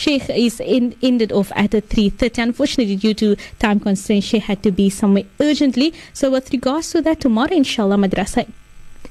Sheikh is in, ended off at 3.30. Unfortunately, due to time constraints, she had to be somewhere urgently. So with regards to that, tomorrow, inshallah, madrasa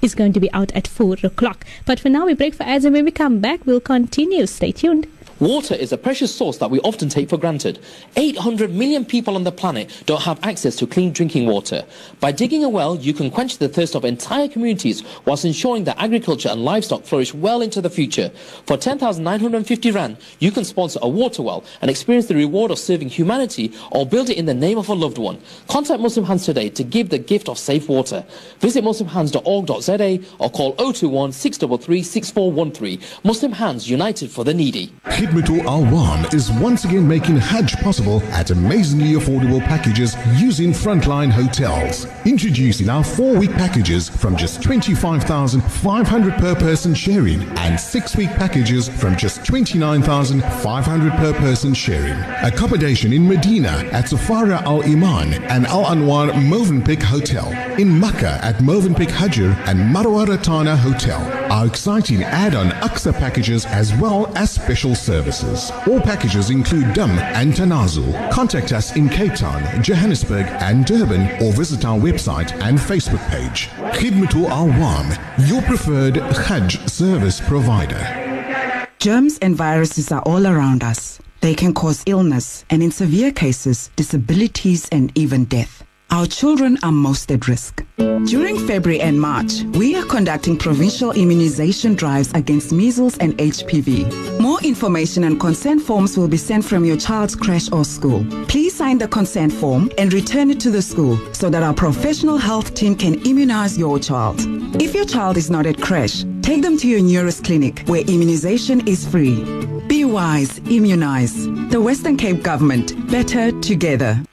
is going to be out at 4 o'clock. But for now, we break for ads and when we come back, we'll continue. Stay tuned. Water is a precious source that we often take for granted. 800 million people on the planet don't have access to clean drinking water. By digging a well, you can quench the thirst of entire communities whilst ensuring that agriculture and livestock flourish well into the future. For 10,950 Rand, you can sponsor a water well and experience the reward of serving humanity or build it in the name of a loved one. Contact Muslim Hands today to give the gift of safe water. Visit muslimhands.org.za or call 021 633 6413. Muslim Hands United for the Needy. Khidmatul Awam is once again making Hajj possible at amazingly affordable packages using Frontline Hotels. Introducing our four-week packages from just 25,500 per person sharing and six-week packages from just 29,500 per person sharing. Accommodation in Medina at Safara Al Iman and Al Anwar Movenpick Hotel. In Makkah at Movenpick Hajr and Marwa Rotana Hotel. Our exciting add-on Aqsa packages as well as special services. All packages include Dum and Tanazul. Contact us in Cape Town, Johannesburg and Durban or visit our website and Facebook page. Khidmatul Awam, your preferred Hajj service provider. Germs and viruses are all around us. They can cause illness and, in severe cases, disabilities and even death. Our children are most at risk. During February and March, we are conducting provincial immunization drives against measles and HPV. More information and consent forms will be sent from your child's creche or school. Please sign the consent form and return it to the school so that our professional health team can immunize your child. If your child is not at creche, take them to your nearest clinic where immunization is free. Be wise, immunize. The Western Cape Government, better together.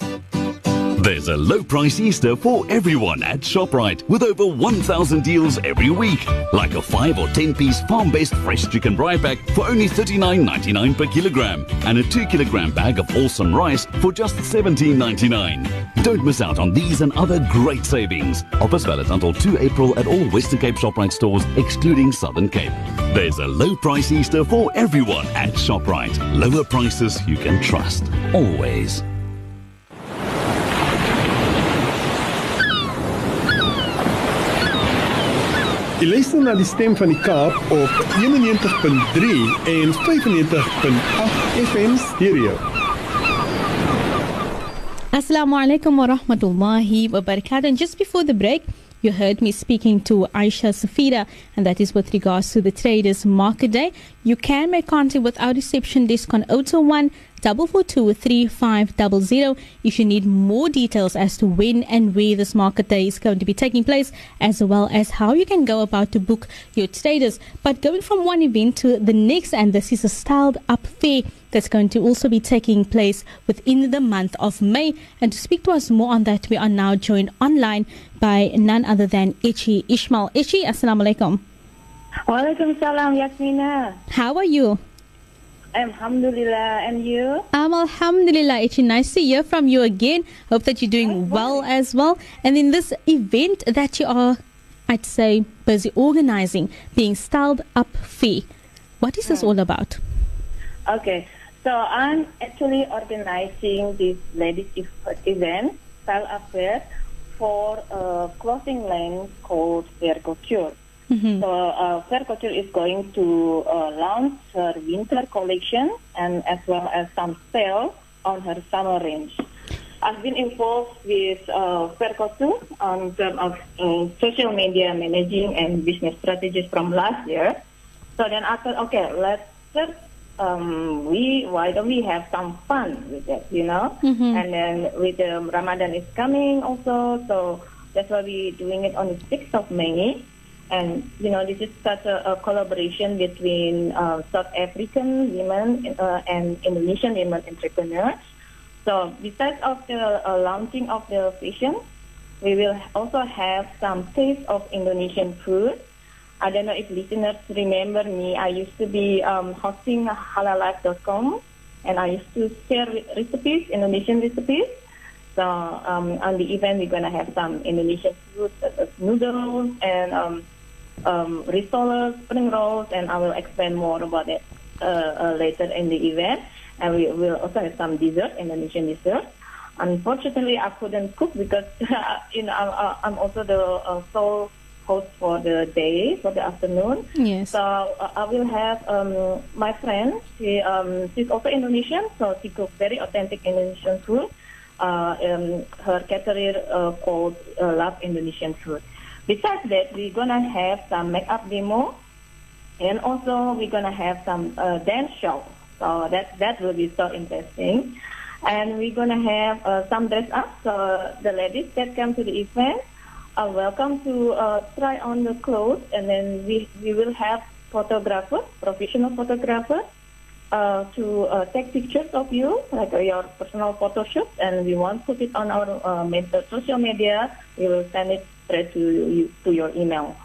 There's a low price Easter for everyone at ShopRite with over 1,000 deals every week. Like a 5 or 10 piece farm based fresh chicken braai pack for only $39.99 per kilogram and a 2 kilogram bag of awesome rice for just $17.99. Don't miss out on these and other great savings. Offers valid until 2 April at all Western Cape ShopRite stores, excluding Southern Cape. There's a low price Easter for everyone at ShopRite. Lower prices you can trust. Always. Jy luister na die stem van die Kaap op 91.3 en 95.8 FM stereo. Assalamu alaikum wa rahmatullahi wa barakatuh. And just before the break, you heard me speaking to Aisha Safira, and that is with regards to the Traders Market Day. You can make contact with our reception desk on 021 double four two three five double zero. If you need more details as to when and where this market day is going to be taking place, as well as how you can go about to book your traders. But going from one event to the next, and this is a styled up fair that's going to also be taking place within the month of May. And to speak to us more on that, we are now joined online by none other than Echi Ishmael. Echi, assalamu alaikum. Walaikum salam, Yasmina. How are you? Alhamdulillah, and you? Um, Alhamdulillah, it's nice to hear from you again. Hope that you're doing well as well. And in this event that you are, I'd say, busy organizing, being styled up fair. What is this all about? Okay, so I'm actually organizing this ladies event, style affair, for a clothing line called Fair Couture. Mm-hmm. So uh, Fair Couture is going to uh, launch her winter collection and as well as some sale on her summer range. I've been involved with uh, Fair Couture on terms of uh, social media managing and business strategies from last year. So then I thought, okay, let's just um, we why don't we have some fun with it, you know? Mhm. And then with the Ramadan is coming also, so that's why we're doing it on the 6th of May. And you know, this is such a, a collaboration between uh, South African women uh, and Indonesian women entrepreneurs. So besides of the uh, launching of the fashion, we will also have some taste of Indonesian food. I don't know if listeners remember me. I used to be um, hosting halalife.com and I used to share recipes, Indonesian recipes. So um, on the event, we're going to have some Indonesian food noodles and um, um, rissoles, spring rolls, and I will explain more about it. uh, uh, later in the event, and we will also have some dessert, Indonesian dessert. Unfortunately, I couldn't cook because you know I'm, I'm also the uh, sole host for the day for the afternoon. Yes. So uh, I will have um, my friend. She um, she's also Indonesian, so she cooks very authentic Indonesian food. Uh, um, her caterer uh, called uh, Love Indonesian Food. Besides that, we're gonna have some makeup demo, and also we're gonna have some uh, dance show. So that that will be so interesting. And we're gonna have uh, some dress up. So the ladies that come to the event are welcome to uh, try on the clothes, and then we we will have photographers, professional photographers, uh, to uh, take pictures of you, like uh, your personal photo shoot, and we won't put it on our uh, social media. We will send it straight to you to your email.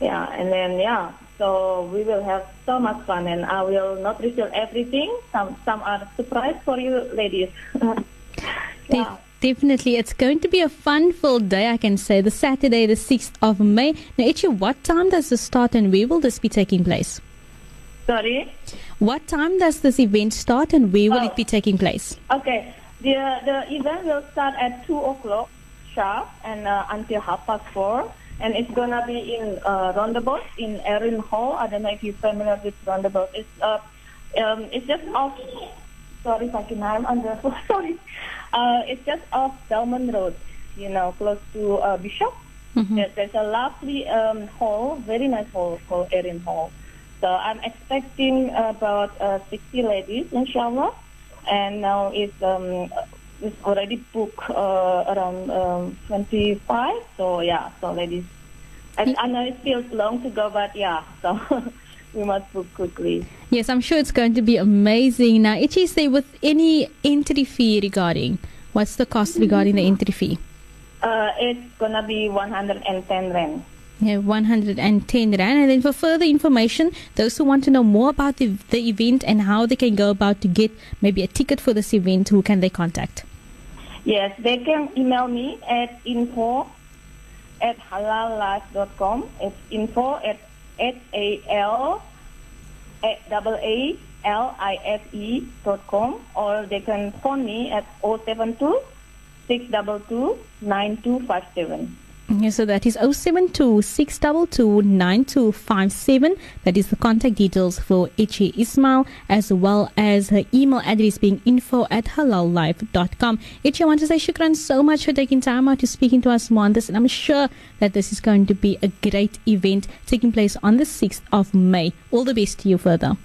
Yeah, and then yeah, so we will have so much fun, and I will not reveal everything. Some some are surprise for you, ladies. De- definitely. It's going to be a fun filled day, I can say. The Saturday, the 6th of May. Now, Echi, what time does this start and where will this be taking place? Sorry. What time does this event start and where will Oh. it be oh. taking place? Okay. The the event will start at two o'clock and uh, until half past four, and it's gonna be in uh, Rondebosch in Erin Hall. I don't know if you're familiar with Rondebosch. It's uh, um, it's just off. Sorry, Sakinam, I can, I'm the sorry. Uh, it's just off Delman Road. You know, close to uh, Bishop. There- There's a lovely um, hall, very nice hall called Erin Hall. So I'm expecting about uh, 60 ladies, inshallah. And now it's, um, it's already booked uh, around um, 25. So yeah, so ladies. I, I know it feels long to go, but yeah, so we must book quickly. Yes, I'm sure it's going to be amazing. Now, Echi, is there with any entry fee regarding? What's the cost regarding the entry fee? Uh, it's gonna be 110 rand. Yeah, 110 Rand. And then for further information, those who want to know more about the, the event and how they can go about to get maybe a ticket for this event, who can they contact? Yes, they can email me at info at halallife.com. It's info at H-A-L double A L I F E dot com or they can phone me at 072 622 9257. So that is 072 622 9257. That is the contact details for Echi Ismail, as well as her email address being info at halallife.com. Echi, I want to say shukran so much for taking time out to speaking to us more on this, and I'm sure that this is going to be a great event taking place on the 6th of May. All the best to you further.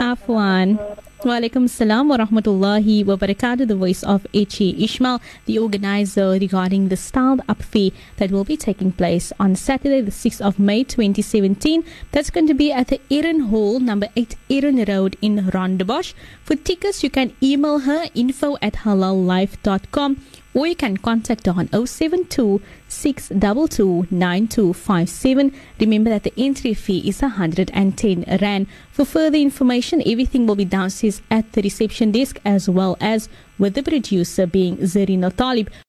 Afwan. Walaikum salam wa rahmatullahi wa barakatuh. The voice of Echi Ishmael, the organizer regarding the styled up fee that will be taking place on Saturday, the 6th of May 2017. That's going to be at the Erin Hall, number 8 Erin Road in Rondebosch. For tickets, you can email her info at halallife.com or you can contact her on 072 622 9257. Remember that the entry fee is 110 Rand. For further information, everything will be downstairs at the reception desk as well as with the producer being Zarina Talib.